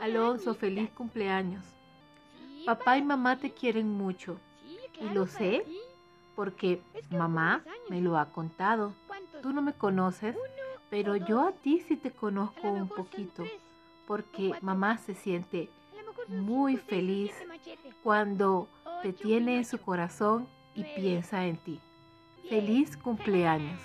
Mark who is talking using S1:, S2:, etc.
S1: Alonso, feliz cumpleaños. Papá y mamá te quieren mucho. Y lo sé porque mamá me lo ha contado. Tú no me conoces, pero yo a ti sí te conozco un poquito, porque mamá se siente muy feliz cuando te tiene en su corazón y piensa en ti. Feliz cumpleaños.